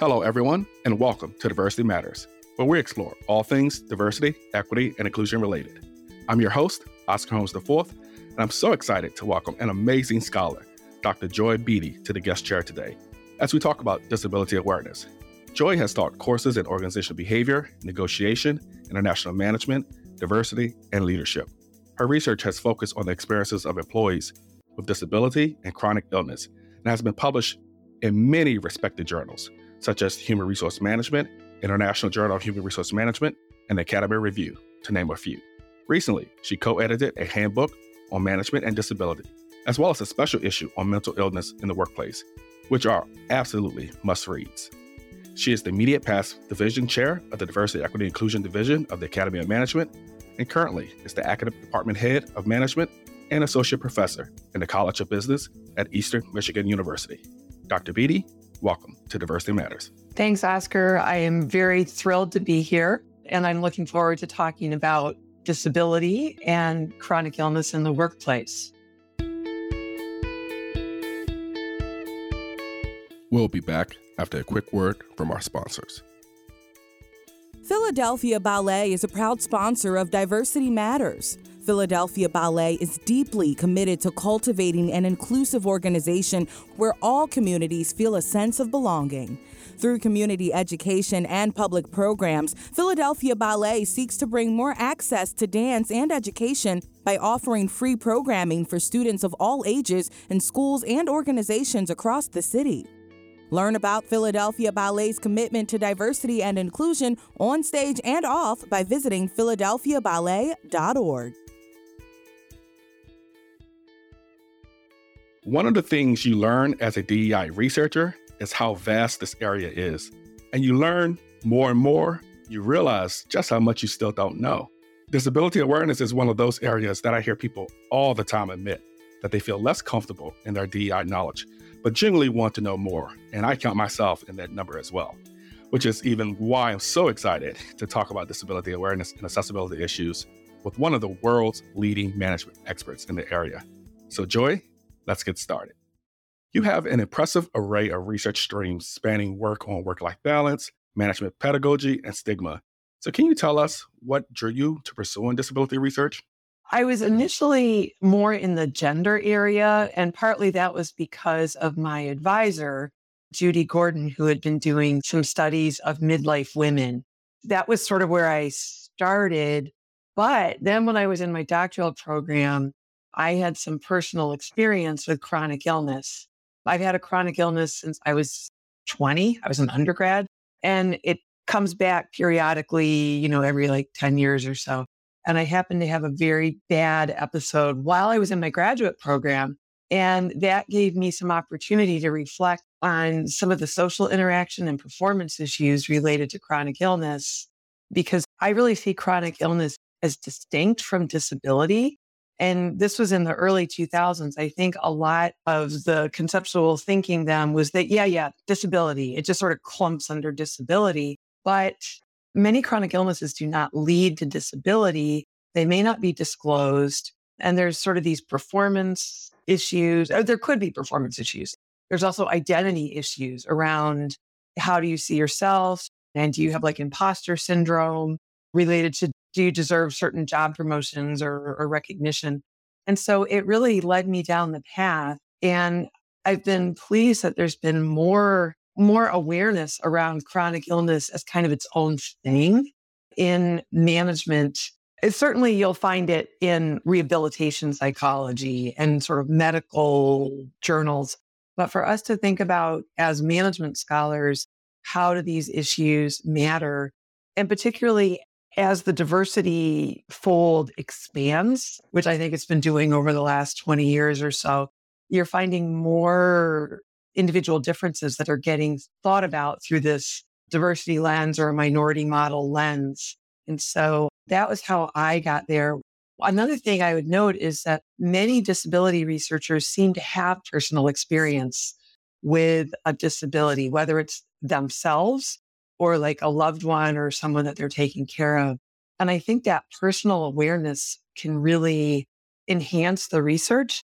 Hello, everyone, and welcome to Diversity Matters, where we explore all things diversity, equity, and inclusion related. I'm your host, Oscar Holmes IV, and I'm so excited to welcome an amazing scholar, Dr. Joy Beatty, to the guest chair today as we talk about disability awareness. Joy has taught courses in organizational behavior, negotiation, international management, diversity, and leadership. Her research has focused on the experiences of employees with disability and chronic illness and has been published in many respected journals, such as Human Resource Management, International Journal of Human Resource Management, and the Academy Review, to name a few. Recently, she co edited a handbook on management and disability, as well as a special issue on mental illness in the workplace, which are absolutely must reads. She is the immediate past division chair of the Diversity, Equity, and Inclusion Division of the Academy of Management, and currently is the academic department head of management and associate professor in the College of Business at Eastern Michigan University. Dr. Beatty, welcome to Diversity Matters. Thanks, Oscar. I am very thrilled to be here, and I'm looking forward to talking about disability and chronic illness in the workplace. We'll be back after a quick word from our sponsors. Philadelphia Ballet is a proud sponsor of Diversity Matters. Philadelphia Ballet is deeply committed to cultivating an inclusive organization where all communities feel a sense of belonging. Through community education and public programs, Philadelphia Ballet seeks to bring more access to dance and education by offering free programming for students of all ages in schools and organizations across the city. Learn about Philadelphia Ballet's commitment to diversity and inclusion on stage and off by visiting philadelphiaballet.org. One of the things you learn as a DEI researcher is how vast this area is. And you learn more and more, you realize just how much you still don't know. Disability awareness is one of those areas that I hear people all the time admit that they feel less comfortable in their DEI knowledge but generally want to know more. And I count myself in that number as well, which is even why I'm so excited to talk about disability awareness and accessibility issues with one of the world's leading management experts in the area. So, Joy, let's get started. You have an impressive array of research streams spanning work on work life balance, management pedagogy, and stigma. So, can you tell us what drew you to pursuing disability research? I was initially more in the gender area, and partly that was because of my advisor, Judy Gordon, who had been doing some studies of midlife women. That was sort of where I started. But then when I was in my doctoral program, I had some personal experience with chronic illness. I've had a chronic illness since I was 20. I was an undergrad, and it comes back periodically, you know, every like 10 years or so. And I happened to have a very bad episode while I was in my graduate program. And that gave me some opportunity to reflect on some of the social interaction and performance issues related to chronic illness, because I really see chronic illness as distinct from disability. And this was in the early 2000s. I think a lot of the conceptual thinking then was that, yeah, yeah, disability, it just sort of clumps under disability. But Many chronic illnesses do not lead to disability. They may not be disclosed. And there's sort of these performance issues. or there could be performance issues. There's also identity issues around how do you see yourself? And do you have like imposter syndrome related to do you deserve certain job promotions or, or recognition? And so it really led me down the path. And I've been pleased that there's been more more awareness around chronic illness as kind of its own thing in management. It, certainly, you'll find it in rehabilitation psychology and sort of medical journals. But for us to think about as management scholars, how do these issues matter? And particularly as the diversity fold expands, which I think it's been doing over the last 20 years or so, you're finding more individual differences that are getting thought about through this diversity lens or a minority model lens. And so that was how I got there. Another thing I would note is that many disability researchers seem to have personal experience with a disability, whether it's themselves or like a loved one or someone that they're taking care of. And I think that personal awareness can really enhance the research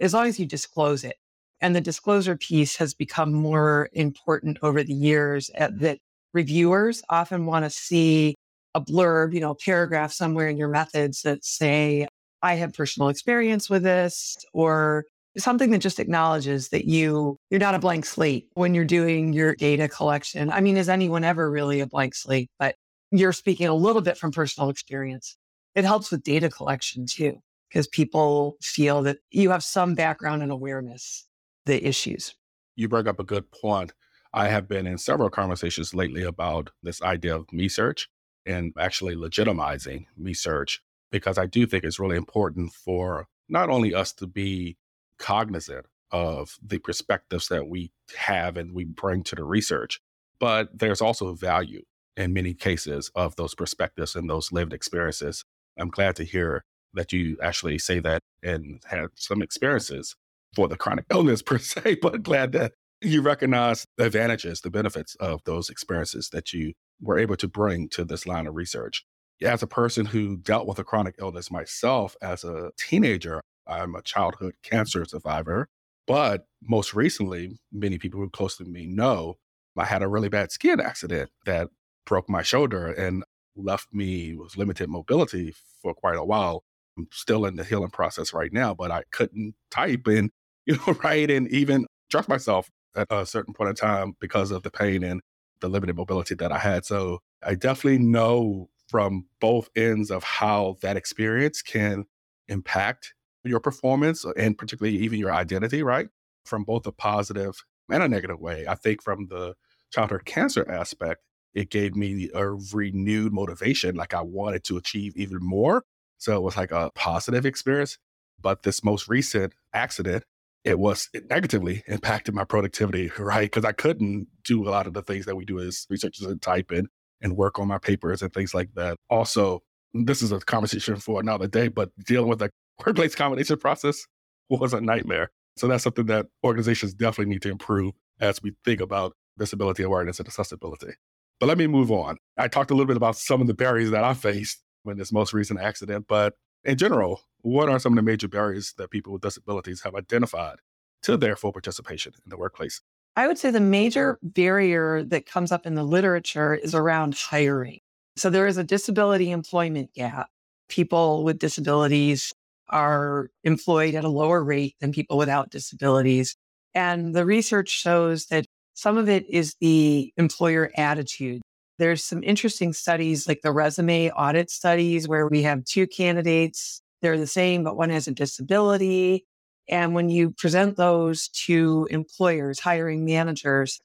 as long as you disclose it And the disclosure piece has become more important over the years at, that reviewers often want to see a blurb, you know, a paragraph somewhere in your methods that say, I have personal experience with this, or something that just acknowledges that you you're not a blank slate when you're doing your data collection. I mean, is anyone ever really a blank slate? But you're speaking a little bit from personal experience. It helps with data collection too, because people feel that you have some background and awareness the issues. You bring up a good point. I have been in several conversations lately about this idea of me search and actually legitimizing me search because I do think it's really important for not only us to be cognizant of the perspectives that we have and we bring to the research, but there's also value in many cases of those perspectives and those lived experiences. I'm glad to hear that you actually say that and had some experiences for the chronic illness per se, but glad that you recognize the advantages, the benefits of those experiences that you were able to bring to this line of research. As a person who dealt with a chronic illness myself as a teenager, I'm a childhood cancer survivor. But most recently, many people who are close to me know I had a really bad skiing accident that broke my shoulder and left me with limited mobility for quite a while. I'm still in the healing process right now, but I couldn't type and, you know, write and even dress myself at a certain point in time because of the pain and the limited mobility that I had. So I definitely know from both ends of how that experience can impact your performance uh, and particularly even your identity, right? From both a positive and a negative way. I think from the childhood cancer aspect, it gave me a renewed motivation. Like I wanted to achieve even more. So it was like a positive experience. But this most recent accident, it was it negatively impacted my productivity, right? Because I couldn't do a lot of the things that we do as researchers and type in and work on my papers and things like that. Also, this is a conversation for another day, but dealing with a workplace accommodation process was a nightmare. So that's something that organizations definitely need to improve as we think about disability awareness and accessibility. But let me move on. I talked a little bit about some of the barriers that I faced in this most recent accident, but in general, what are some of the major barriers that people with disabilities have identified to their full participation in the workplace? I would say the major barrier that comes up in the literature is around hiring. So there is a disability employment gap. People with disabilities are employed at a lower rate than people without disabilities. And the research shows that some of it is the employer attitude. There's some interesting studies like the resume audit studies where we have two candidates. They're the same, but one has a disability. And when you present those to employers, hiring managers,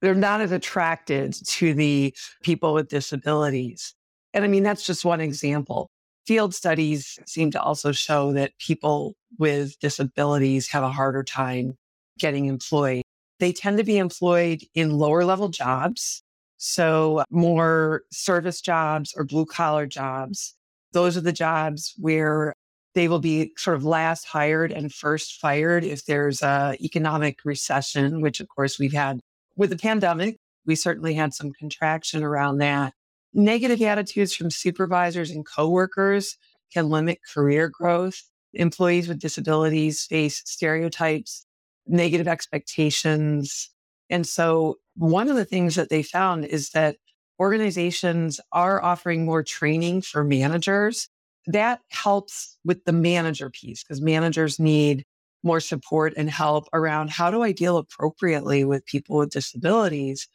they're not as attracted to the people with disabilities. And I mean, that's just one example. Field studies seem to also show that people with disabilities have a harder time getting employed. They tend to be employed in lower level jobs. So more service jobs or blue collar jobs. Those are the jobs where they will be sort of last hired and first fired if there's a economic recession, which of course we've had with the pandemic. We certainly had some contraction around that. Negative attitudes from supervisors and coworkers can limit career growth. Employees with disabilities face stereotypes, negative expectations. And so one of the things that they found is that organizations are offering more training for managers. That helps with the manager piece because managers need more support and help around how do I deal appropriately with people with disabilities.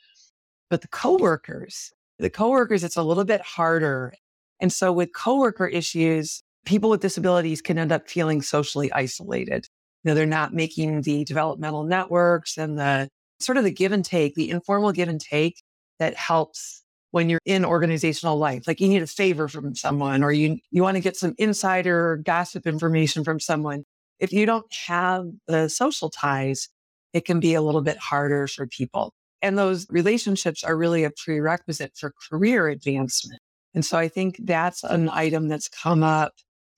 But the coworkers, the coworkers, it's a little bit harder. And so with coworker issues, people with disabilities can end up feeling socially isolated. You know, they're not making the developmental networks and the sort of the give and take, the informal give and take that helps when you're in organizational life. Like you need a favor from someone or you, you want to get some insider gossip information from someone. If you don't have the social ties, it can be a little bit harder for people. And those relationships are really a prerequisite for career advancement. And so I think that's an item that's come up.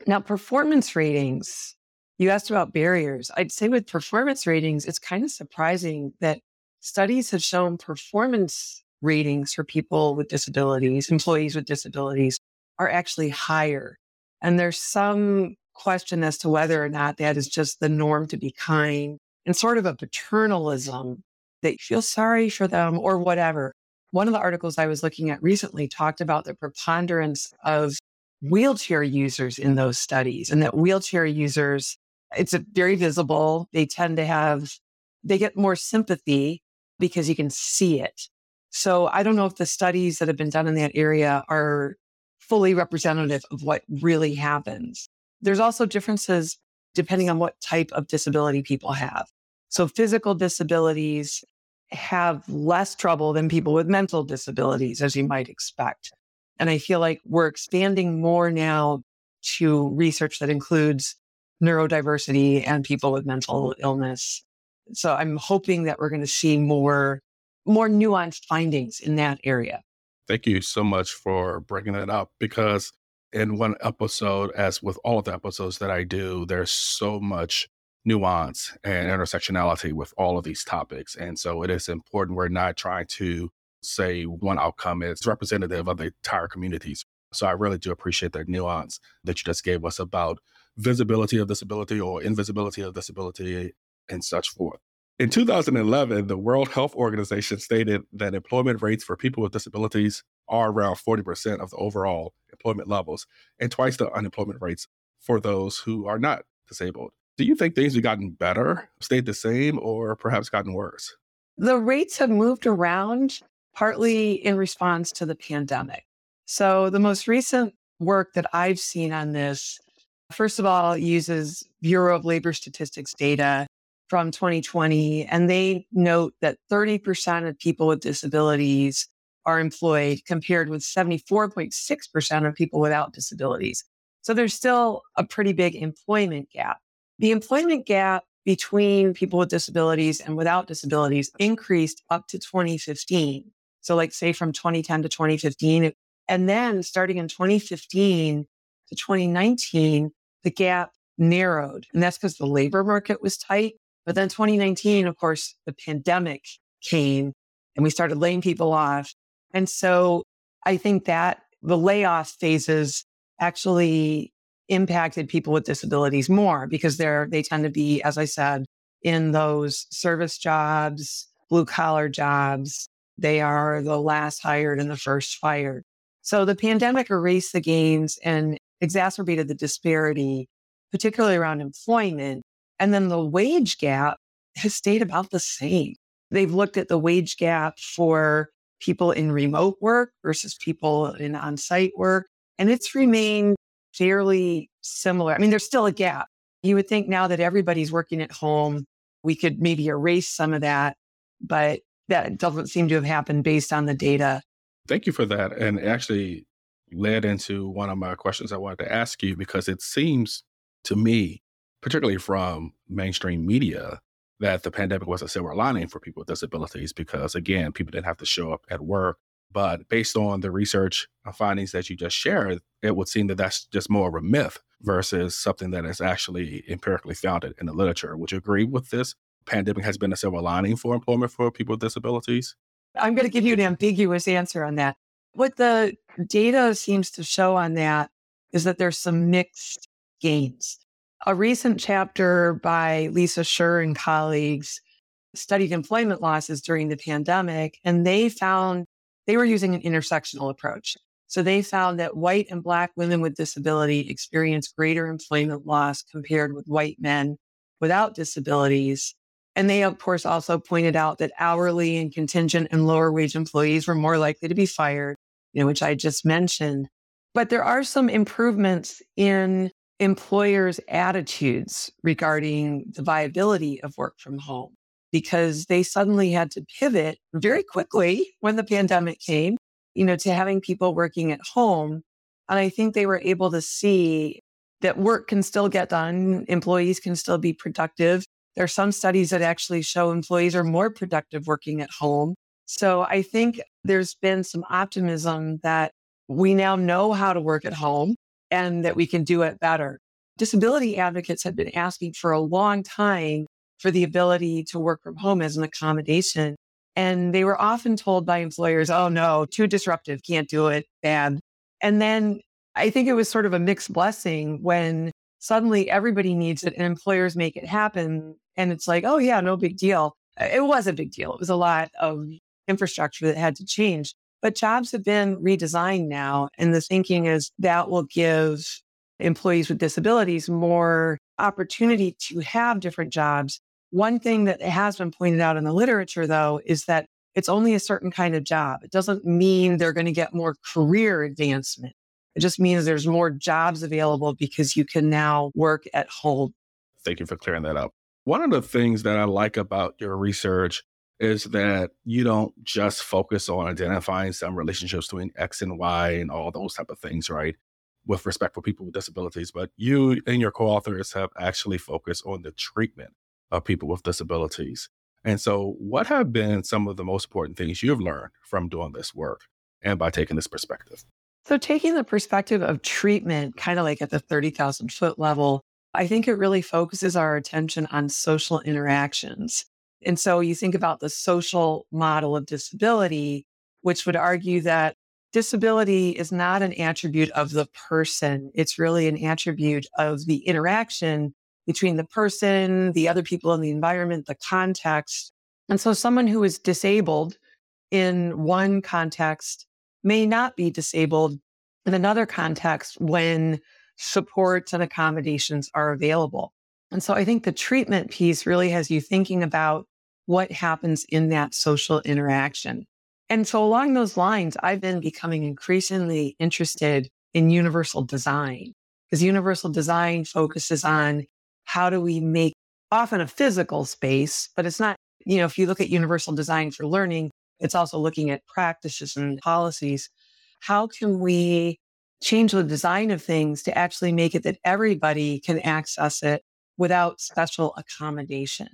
Now, performance ratings, you asked about barriers. I'd say with performance ratings, it's kind of surprising that studies have shown performance ratings for people with disabilities, employees with disabilities, are actually higher. And there's some question as to whether or not that is just the norm to be kind and sort of a paternalism that you feel sorry for them or whatever. One of the articles I was looking at recently talked about the preponderance of wheelchair users in those studies and that wheelchair users, it's very visible. They tend to have, they get more sympathy because you can see it. So I don't know if the studies that have been done in that area are fully representative of what really happens. There's also differences depending on what type of disability people have. So physical disabilities have less trouble than people with mental disabilities, as you might expect. And I feel like we're expanding more now to research that includes neurodiversity and people with mental illness. So I'm hoping that we're going to see more, more nuanced findings in that area. Thank you so much for bringing that up because in one episode, as with all of the episodes that I do, there's so much nuance and intersectionality with all of these topics. And so it is important we're not trying to say one outcome is representative of the entire communities. So I really do appreciate that nuance that you just gave us about visibility of disability or invisibility of disability and such forth. In 2011, the World Health Organization stated that employment rates for people with disabilities are around 40% of the overall employment levels and twice the unemployment rates for those who are not disabled. Do you think things have gotten better, stayed the same, or perhaps gotten worse? The rates have moved around partly in response to the pandemic. So the most recent work that I've seen on this, first of all, uses Bureau of Labor Statistics data from 2020, and they note that 30% of people with disabilities are employed compared with 74.6% of people without disabilities. So there's still a pretty big employment gap. The employment gap between people with disabilities and without disabilities increased up to 2015. So like say from 2010 to 2015. And then starting in 2015 to 2019, the gap narrowed. And that's because the labor market was tight but then 2019, of course, the pandemic came and we started laying people off. And so I think that the layoff phases actually impacted people with disabilities more because they're, they tend to be, as I said, in those service jobs, blue collar jobs. They are the last hired and the first fired. So the pandemic erased the gains and exacerbated the disparity, particularly around employment and then the wage gap has stayed about the same. They've looked at the wage gap for people in remote work versus people in on site work, and it's remained fairly similar. I mean, there's still a gap. You would think now that everybody's working at home, we could maybe erase some of that, but that doesn't seem to have happened based on the data. Thank you for that. And actually led into one of my questions I wanted to ask you because it seems to me particularly from mainstream media, that the pandemic was a silver lining for people with disabilities because, again, people didn't have to show up at work. But based on the research uh, findings that you just shared, it would seem that that's just more of a myth versus something that is actually empirically founded in the literature. Would you agree with this? Pandemic has been a silver lining for employment for people with disabilities? I'm going to give you an ambiguous answer on that. What the data seems to show on that is that there's some mixed gains. A recent chapter by Lisa Schur and colleagues studied employment losses during the pandemic, and they found they were using an intersectional approach. So they found that white and black women with disability experienced greater employment loss compared with white men without disabilities. And they, of course, also pointed out that hourly and contingent and lower wage employees were more likely to be fired, you know, which I just mentioned. But there are some improvements in employers' attitudes regarding the viability of work from home because they suddenly had to pivot mm-hmm. very quickly when the pandemic came, you know, to having people working at home. And I think they were able to see that work can still get done. Employees can still be productive. There are some studies that actually show employees are more productive working at home. So I think there's been some optimism that we now know how to work at home and that we can do it better. Disability advocates have been asking for a long time for the ability to work from home as an accommodation. And they were often told by employers, oh no, too disruptive, can't do it, bad. And then I think it was sort of a mixed blessing when suddenly everybody needs it and employers make it happen. And it's like, oh, yeah, no big deal. It was a big deal. It was a lot of infrastructure that had to change. But jobs have been redesigned now. And the thinking is that will give employees with disabilities more opportunity to have different jobs. One thing that has been pointed out in the literature, though, is that it's only a certain kind of job. It doesn't mean they're going to get more career advancement. It just means there's more jobs available because you can now work at home. Thank you for clearing that up. One of the things that I like about your research is that you don't just focus on identifying some relationships between X and Y and all those type of things, right? With respect for people with disabilities, but you and your co-authors have actually focused on the treatment of people with disabilities. And so, what have been some of the most important things you've learned from doing this work and by taking this perspective? So, taking the perspective of treatment, kind of like at the 30,000 foot level, I think it really focuses our attention on social interactions. And so you think about the social model of disability, which would argue that disability is not an attribute of the person. It's really an attribute of the interaction between the person, the other people in the environment, the context. And so someone who is disabled in one context may not be disabled in another context when supports and accommodations are available. And so I think the treatment piece really has you thinking about what happens in that social interaction. And so along those lines, I've been becoming increasingly interested in universal design because universal design focuses on how do we make often a physical space, but it's not, you know, if you look at universal design for learning, it's also looking at practices and policies. How can we change the design of things to actually make it that everybody can access it without special accommodation?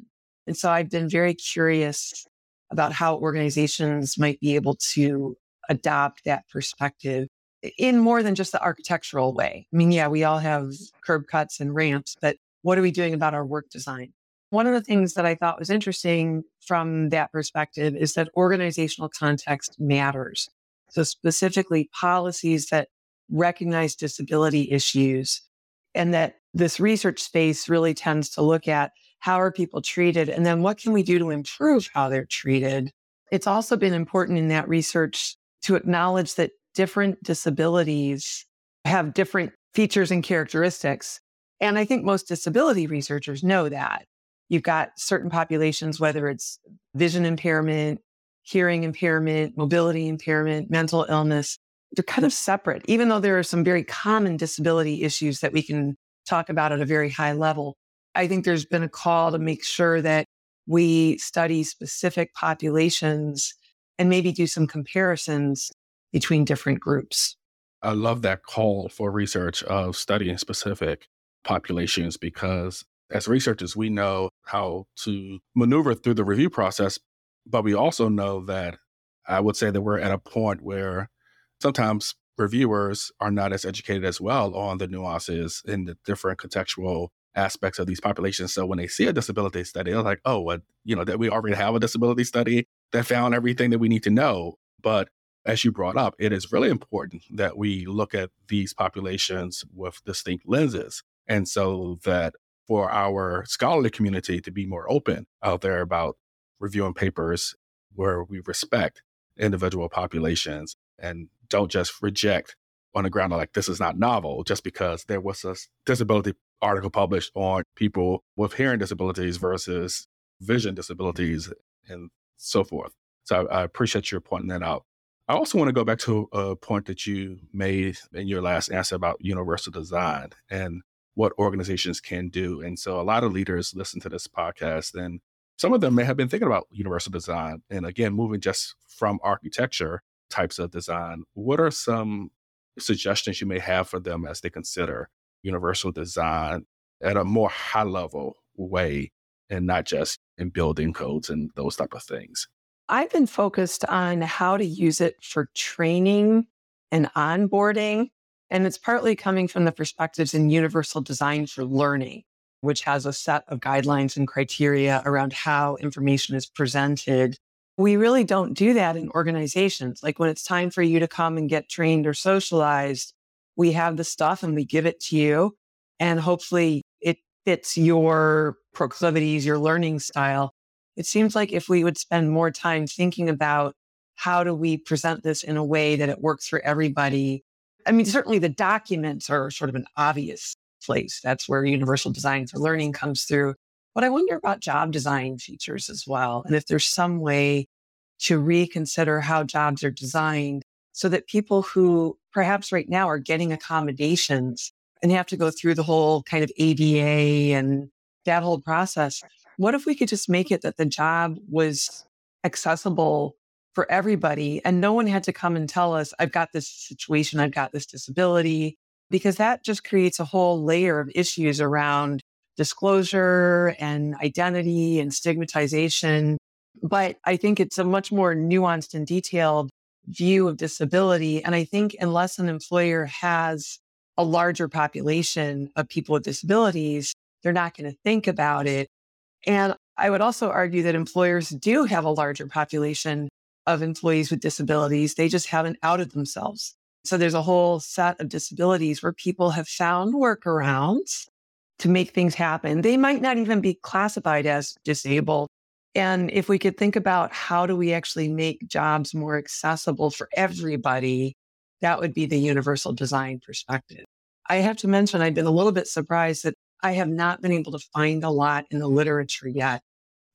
And so I've been very curious about how organizations might be able to adopt that perspective in more than just the architectural way. I mean, yeah, we all have curb cuts and ramps, but what are we doing about our work design? One of the things that I thought was interesting from that perspective is that organizational context matters. So, specifically, policies that recognize disability issues, and that this research space really tends to look at how are people treated, and then what can we do to improve how they're treated. It's also been important in that research to acknowledge that different disabilities have different features and characteristics. And I think most disability researchers know that. You've got certain populations, whether it's vision impairment, hearing impairment, mobility impairment, mental illness, they're kind hmm. of separate, even though there are some very common disability issues that we can talk about at a very high level. I think there's been a call to make sure that we study specific populations and maybe do some comparisons between different groups. I love that call for research of studying specific populations because as researchers, we know how to maneuver through the review process, but we also know that I would say that we're at a point where sometimes reviewers are not as educated as well on the nuances in the different contextual aspects of these populations. So when they see a disability study, they're like, oh, well, you know, that we already have a disability study that found everything that we need to know. But as you brought up, it is really important that we look at these populations with distinct lenses. And so that for our scholarly community to be more open out there about reviewing papers where we respect individual populations and don't just reject on the ground like this is not novel just because there was a disability article published on people with hearing disabilities versus vision disabilities and so forth. So I, I appreciate your pointing that out. I also want to go back to a point that you made in your last answer about universal design and what organizations can do. And so a lot of leaders listen to this podcast and some of them may have been thinking about universal design. And again, moving just from architecture types of design, what are some suggestions you may have for them as they consider universal design at a more high level way and not just in building codes and those type of things? I've been focused on how to use it for training and onboarding and it's partly coming from the perspectives in universal design for learning, which has a set of guidelines and criteria around how information is presented. We really don't do that in organizations. Like when it's time for you to come and get trained or socialized, we have the stuff and we give it to you. and hopefully it fits your proclivities, your learning style. It seems like if we would spend more time thinking about how do we present this in a way that it works for everybody? I mean, certainly the documents are sort of an obvious place. That's where universal design for learning comes through. But I wonder about job design features as well. And if there's some way to reconsider how jobs are designed so that people who perhaps right now are getting accommodations and have to go through the whole kind of ADA and that whole process, what if we could just make it that the job was accessible for everybody and no one had to come and tell us, I've got this situation, I've got this disability, because that just creates a whole layer of issues around disclosure and identity and stigmatization. But I think it's a much more nuanced and detailed view of disability. And I think unless an employer has a larger population of people with disabilities, they're not going to think about it. And I would also argue that employers do have a larger population of employees with disabilities. They just haven't outed themselves. So there's a whole set of disabilities where people have found workarounds to make things happen. They might not even be classified as disabled. And if we could think about how do we actually make jobs more accessible for everybody, that would be the universal design perspective. I have to mention, I've been a little bit surprised that I have not been able to find a lot in the literature yet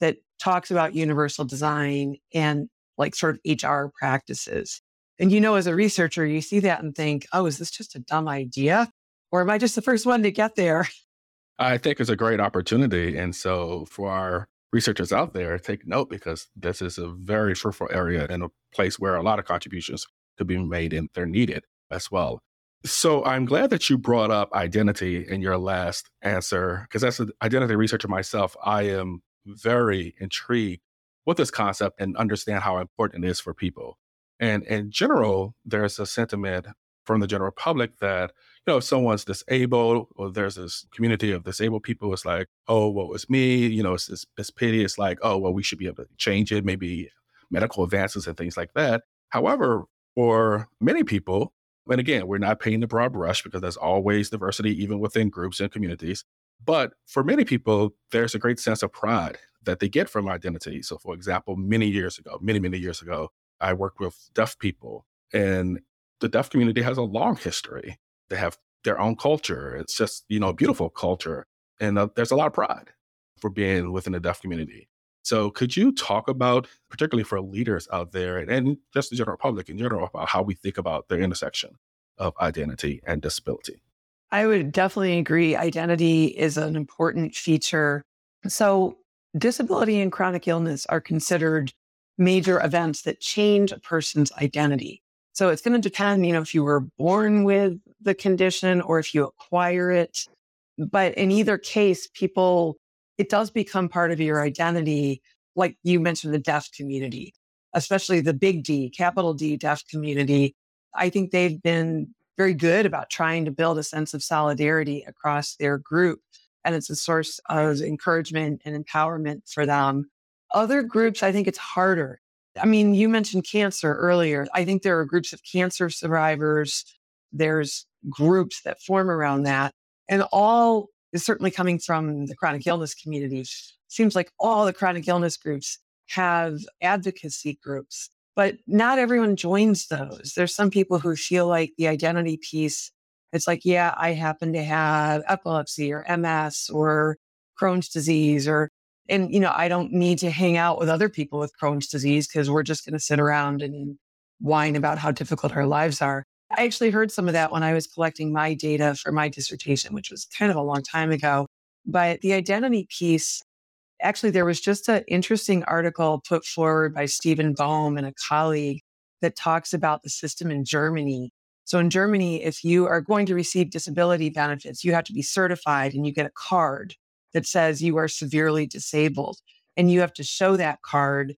that talks about universal design and like sort of HR practices. And you know, as a researcher, you see that and think, oh, is this just a dumb idea? Or am I just the first one to get there? I think it's a great opportunity. And so for our researchers out there, take note because this is a very fruitful area and a place where a lot of contributions could be made and they're needed as well. So I'm glad that you brought up identity in your last answer, because as an identity researcher myself, I am very intrigued with this concept and understand how important it is for people. And in general, there's a sentiment from the general public that, you know, if someone's disabled or there's this community of disabled people, it's like, oh, what was me? You know, it's, it's, it's pity. It's like, oh, well, we should be able to change it, maybe medical advances and things like that. However, for many people, and again, we're not painting the broad brush because there's always diversity, even within groups and communities. But for many people, there's a great sense of pride that they get from identity. So, for example, many years ago, many, many years ago, I worked with deaf people, and the deaf community has a long history. They have their own culture. It's just, you know, a beautiful culture. And uh, there's a lot of pride for being within the deaf community. So, could you talk about, particularly for leaders out there and, and just the general public in general, about how we think about the intersection of identity and disability? I would definitely agree. Identity is an important feature. So, disability and chronic illness are considered major events that change a person's identity. So it's going to depend, you know, if you were born with the condition or if you acquire it. But in either case, people, it does become part of your identity. Like you mentioned, the deaf community, especially the big D, capital D deaf community. I think they've been very good about trying to build a sense of solidarity across their group. And it's a source of encouragement and empowerment for them other groups, I think it's harder. I mean, you mentioned cancer earlier. I think there are groups of cancer survivors. There's groups that form around that. And all is certainly coming from the chronic illness community. Seems like all the chronic illness groups have advocacy groups, but not everyone joins those. There's some people who feel like the identity piece, it's like, yeah, I happen to have epilepsy or MS or Crohn's disease or and, you know, I don't need to hang out with other people with Crohn's disease because we're just going to sit around and whine about how difficult our lives are. I actually heard some of that when I was collecting my data for my dissertation, which was kind of a long time ago. But the identity piece, actually, there was just an interesting article put forward by Stephen Bohm and a colleague that talks about the system in Germany. So in Germany, if you are going to receive disability benefits, you have to be certified and you get a card that says you are severely disabled. And you have to show that card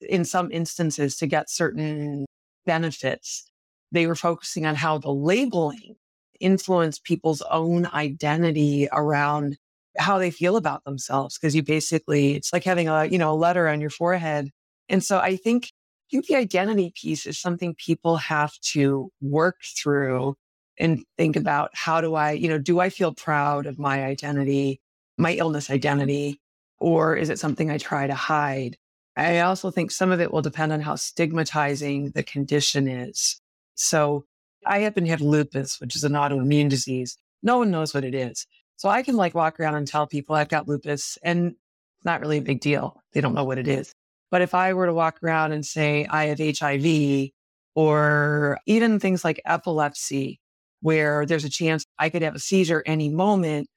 in some instances to get certain benefits. They were focusing on how the labeling influenced people's own identity around how they feel about themselves. Cause you basically, it's like having a, you know, a letter on your forehead. And so I think, think the identity piece is something people have to work through and think about how do I, you know, do I feel proud of my identity, my illness identity, or is it something I try to hide? I also think some of it will depend on how stigmatizing the condition is. So I happen to have lupus, which is an autoimmune disease. No one knows what it is. So I can like walk around and tell people I've got lupus and it's not really a big deal. They don't know what it is. But if I were to walk around and say I have HIV or even things like epilepsy, where there's a chance I could have a seizure any moment.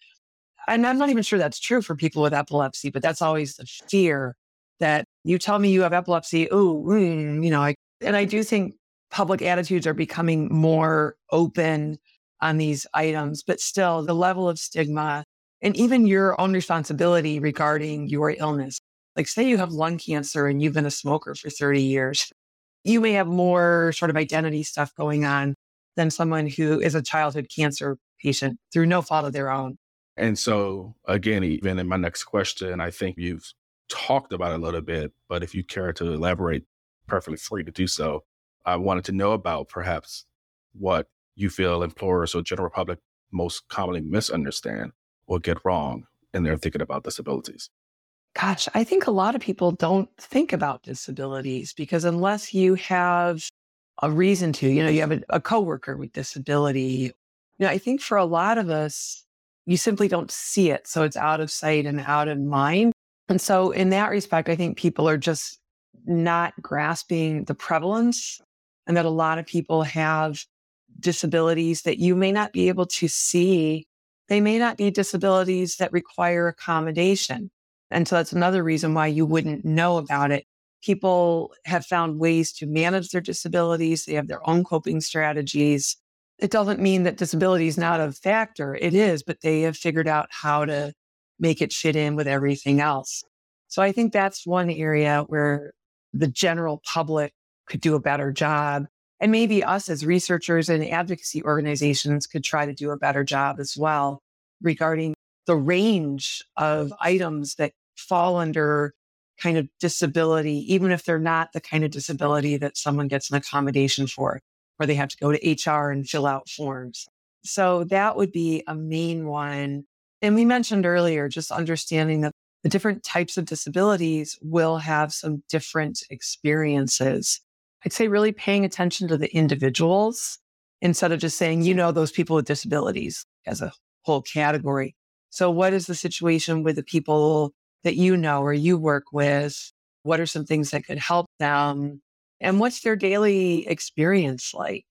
And I'm not even sure that's true for people with epilepsy, but that's always the fear that you tell me you have epilepsy. Oh, mm, you know, I, and I do think public attitudes are becoming more open on these items, but still the level of stigma and even your own responsibility regarding your illness. Like, say you have lung cancer and you've been a smoker for 30 years, you may have more sort of identity stuff going on than someone who is a childhood cancer patient through no fault of their own. And so, again, even in my next question, I think you've talked about it a little bit, but if you care to elaborate, perfectly free to do so. I wanted to know about perhaps what you feel employers or general public most commonly misunderstand or get wrong in their thinking about disabilities. Gosh, I think a lot of people don't think about disabilities because unless you have a reason to, you know, you have a, a coworker with disability. You know, I think for a lot of us, you simply don't see it. So it's out of sight and out of mind. And so in that respect, I think people are just not grasping the prevalence and that a lot of people have disabilities that you may not be able to see. They may not be disabilities that require accommodation. And so that's another reason why you wouldn't know about it. People have found ways to manage their disabilities. They have their own coping strategies. It doesn't mean that disability is not a factor. It is, but they have figured out how to make it fit in with everything else. So I think that's one area where the general public could do a better job. And maybe us as researchers and advocacy organizations could try to do a better job as well regarding the range of items that fall under kind of disability, even if they're not the kind of disability that someone gets an accommodation for, where they have to go to HR and fill out forms. So that would be a main one. And we mentioned earlier, just understanding that the different types of disabilities will have some different experiences. I'd say really paying attention to the individuals instead of just saying, you know, those people with disabilities as a whole category. So what is the situation with the people that you know or you work with? What are some things that could help them? And what's their daily experience like?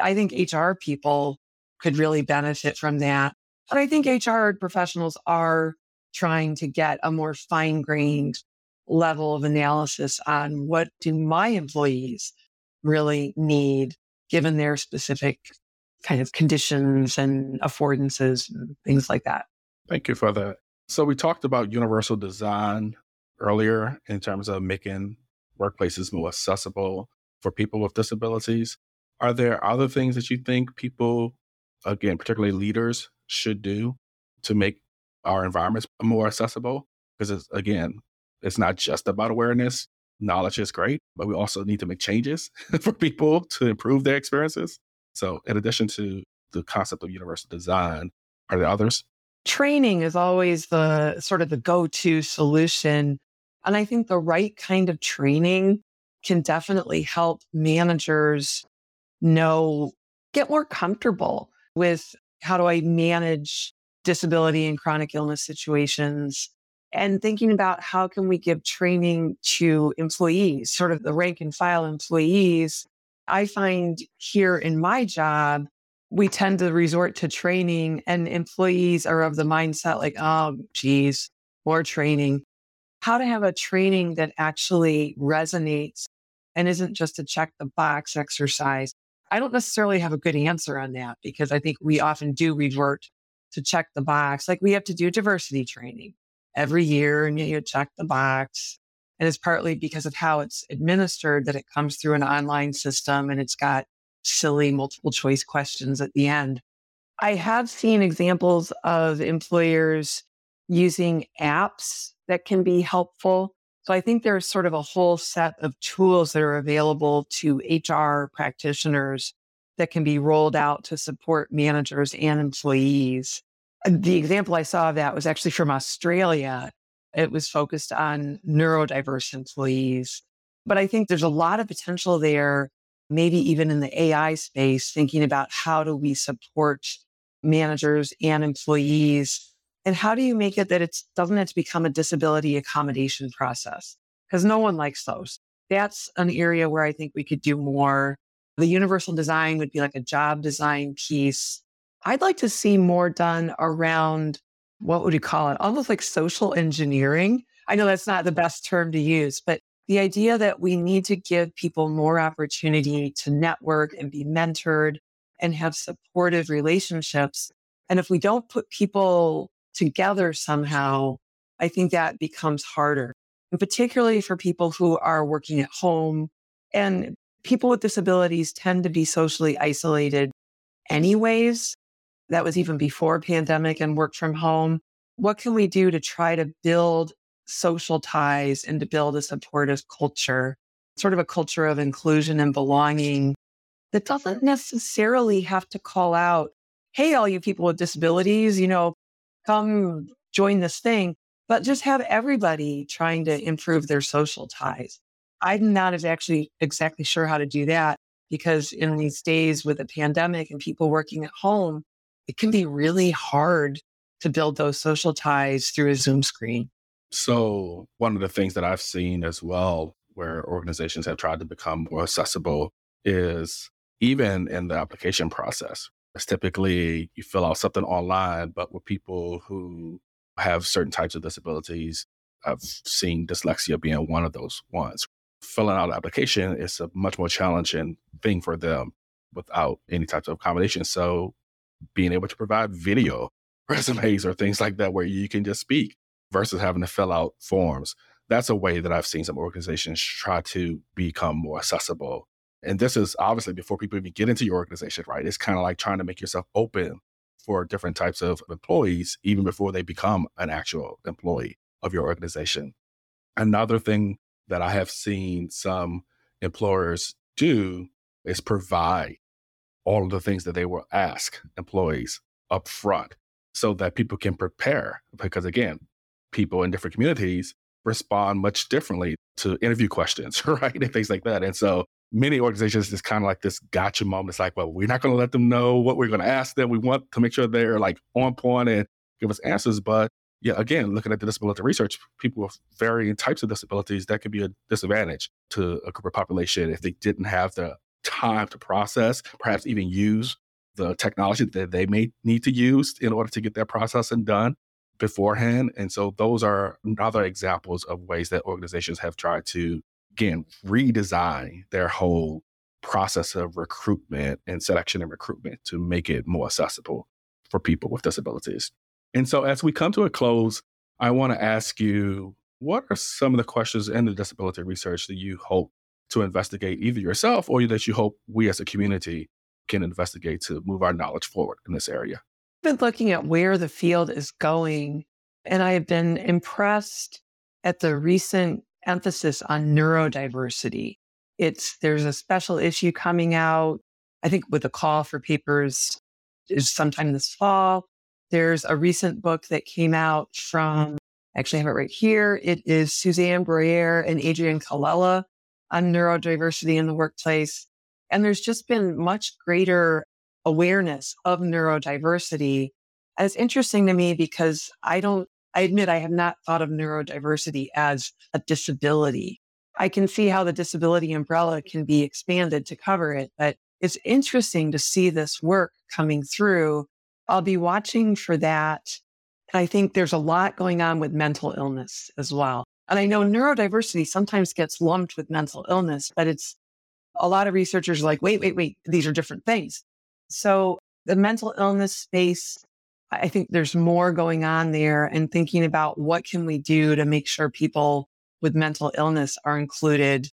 I think HR people could really benefit from that. But I think HR professionals are trying to get a more fine grained level of analysis on what do my employees really need given their specific kind of conditions and affordances and things like that. Thank you for that. So we talked about universal design earlier in terms of making workplaces more accessible for people with disabilities. Are there other things that you think people, again, particularly leaders, should do to make our environments more accessible? Because it's, again, it's not just about awareness. Knowledge is great, but we also need to make changes for people to improve their experiences. So, in addition to the concept of universal design, are there others? Training is always the sort of the go to solution. And I think the right kind of training can definitely help managers know, get more comfortable with how do I manage disability and chronic illness situations and thinking about how can we give training to employees, sort of the rank and file employees. I find here in my job, we tend to resort to training and employees are of the mindset like, oh, geez, more training. How to have a training that actually resonates and isn't just a check the box exercise. I don't necessarily have a good answer on that because I think we often do revert to check the box. Like we have to do diversity training every year and you check the box. And it's partly because of how it's administered that it comes through an online system and it's got silly multiple choice questions at the end. I have seen examples of employers using apps that can be helpful. So I think there's sort of a whole set of tools that are available to HR practitioners that can be rolled out to support managers and employees. The example I saw of that was actually from Australia. It was focused on neurodiverse employees. But I think there's a lot of potential there, maybe even in the AI space, thinking about how do we support managers and employees and how do you make it that it doesn't have to become a disability accommodation process? Because no one likes those. That's an area where I think we could do more. The universal design would be like a job design piece. I'd like to see more done around what would you call it? Almost like social engineering. I know that's not the best term to use, but the idea that we need to give people more opportunity to network and be mentored and have supportive relationships. And if we don't put people together somehow, I think that becomes harder. And particularly for people who are working at home and people with disabilities tend to be socially isolated anyways. That was even before pandemic and work from home. What can we do to try to build social ties and to build a supportive culture, sort of a culture of inclusion and belonging that doesn't mm-hmm. necessarily have to call out, Hey, all you people with disabilities, you know, come join this thing, but just have everybody trying to improve their social ties. I'm not actually exactly sure how to do that because in these days with a pandemic and people working at home, it can be really hard to build those social ties through a Zoom screen. So, one of the things that I've seen as well, where organizations have tried to become more accessible, is even in the application process. It's typically you fill out something online, but with people who have certain types of disabilities, I've seen dyslexia being one of those ones. Filling out an application is a much more challenging thing for them without any types of accommodation. So being able to provide video resumes or things like that where you can just speak versus having to fill out forms. That's a way that I've seen some organizations try to become more accessible and this is obviously before people even get into your organization, right? It's kind of like trying to make yourself open for different types of employees, even before they become an actual employee of your organization. Another thing that I have seen some employers do is provide all of the things that they will ask employees up front so that people can prepare. Because again, people in different communities respond much differently to interview questions, right? And things like that. And so many organizations it's kind of like this gotcha moment. It's like, well, we're not going to let them know what we're going to ask them. We want to make sure they're like on point and give us answers. But yeah, again, looking at the disability research, people with varying types of disabilities, that could be a disadvantage to a group of population if they didn't have the time to process, perhaps even use the technology that they may need to use in order to get that processing done beforehand. And so those are other examples of ways that organizations have tried to again, redesign their whole process of recruitment and selection and recruitment to make it more accessible for people with disabilities. And so, as we come to a close, I want to ask you what are some of the questions in the disability research that you hope to investigate either yourself or that you hope we as a community can investigate to move our knowledge forward in this area? Been looking at where the field is going, and I have been impressed at the recent emphasis on neurodiversity. It's there's a special issue coming out, I think with a call for papers is sometime this fall. There's a recent book that came out from I actually I have it right here. It is Susanne Bruyère and Adrienne Colella on neurodiversity in the workplace. And there's just been much greater awareness of neurodiversity. It's interesting to me because I don't I admit I have not thought of neurodiversity as a disability. I can see how the disability umbrella can be expanded to cover it, but it's interesting to see this work coming through. I'll be watching for that. And I think there's a lot going on with mental illness as well. And I know neurodiversity sometimes gets lumped with mental illness, but it's a lot of researchers like, wait, wait, wait, these are different things. So the mental illness space I think there's more going on there and thinking about what can we do to make sure people with mental illness are included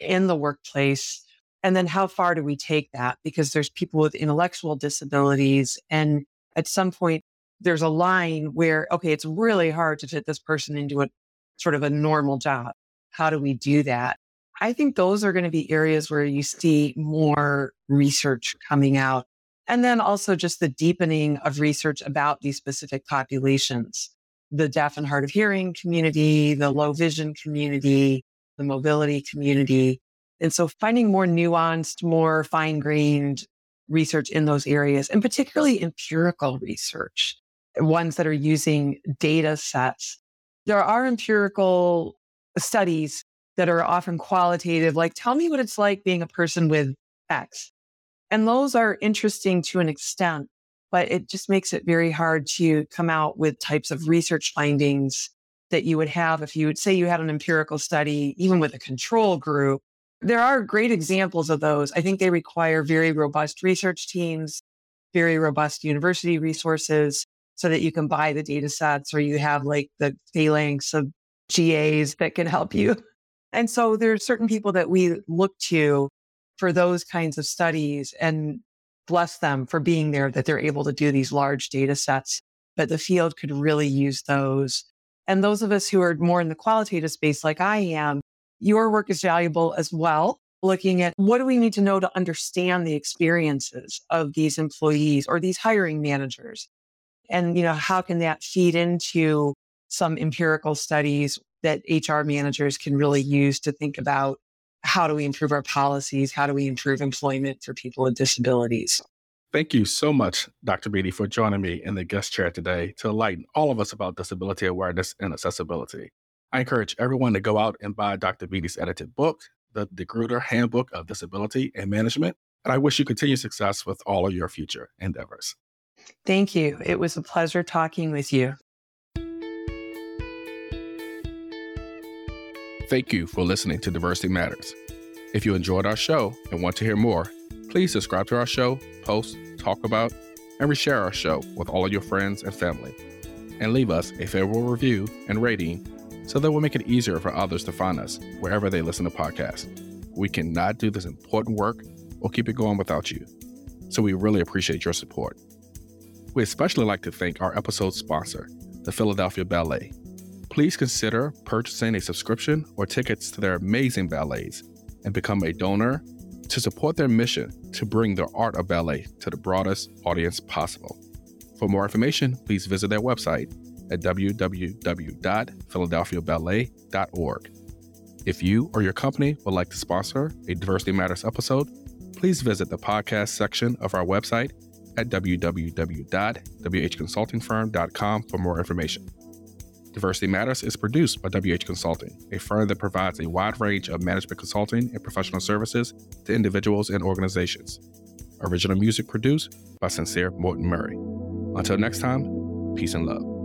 in the workplace. And then how far do we take that? Because there's people with intellectual disabilities. And at some point, there's a line where, okay, it's really hard to fit this person into a sort of a normal job. How do we do that? I think those are going to be areas where you see more research coming out. And then also just the deepening of research about these specific populations, the deaf and hard of hearing community, the low vision community, the mobility community. And so finding more nuanced, more fine grained research in those areas and particularly empirical research, ones that are using data sets. There are empirical studies that are often qualitative, like tell me what it's like being a person with X. And those are interesting to an extent, but it just makes it very hard to come out with types of research findings that you would have if you would say you had an empirical study, even with a control group. There are great examples of those. I think they require very robust research teams, very robust university resources so that you can buy the data sets or you have like the phalanx of GAs that can help you. And so there are certain people that we look to for those kinds of studies and bless them for being there, that they're able to do these large data sets. But the field could really use those. And those of us who are more in the qualitative space, like I am, your work is valuable as well. Looking at what do we need to know to understand the experiences of these employees or these hiring managers? And, you know, how can that feed into some empirical studies that HR managers can really use to think about how do we improve our policies? How do we improve employment for people with disabilities? Thank you so much, Dr. Beatty, for joining me in the guest chair today to enlighten all of us about disability awareness and accessibility. I encourage everyone to go out and buy Dr. Beatty's edited book, The De Gruyter Handbook of Disability and Management. And I wish you continued success with all of your future endeavors. Thank you. It was a pleasure talking with you. Thank you for listening to Diversity Matters. If you enjoyed our show and want to hear more, please subscribe to our show, post, talk about, and reshare our show with all of your friends and family. And leave us a favorable review and rating so that we'll make it easier for others to find us wherever they listen to podcasts. We cannot do this important work or keep it going without you. So we really appreciate your support. We especially like to thank our episode sponsor, the Philadelphia Ballet please consider purchasing a subscription or tickets to their amazing ballets and become a donor to support their mission to bring the art of ballet to the broadest audience possible. For more information, please visit their website at www.philadelphiaballet.org. If you or your company would like to sponsor a Diversity Matters episode, please visit the podcast section of our website at www.whconsultingfirm.com for more information. Diversity Matters is produced by WH Consulting, a firm that provides a wide range of management consulting and professional services to individuals and organizations. Original music produced by Sincere Morton Murray. Until next time, peace and love.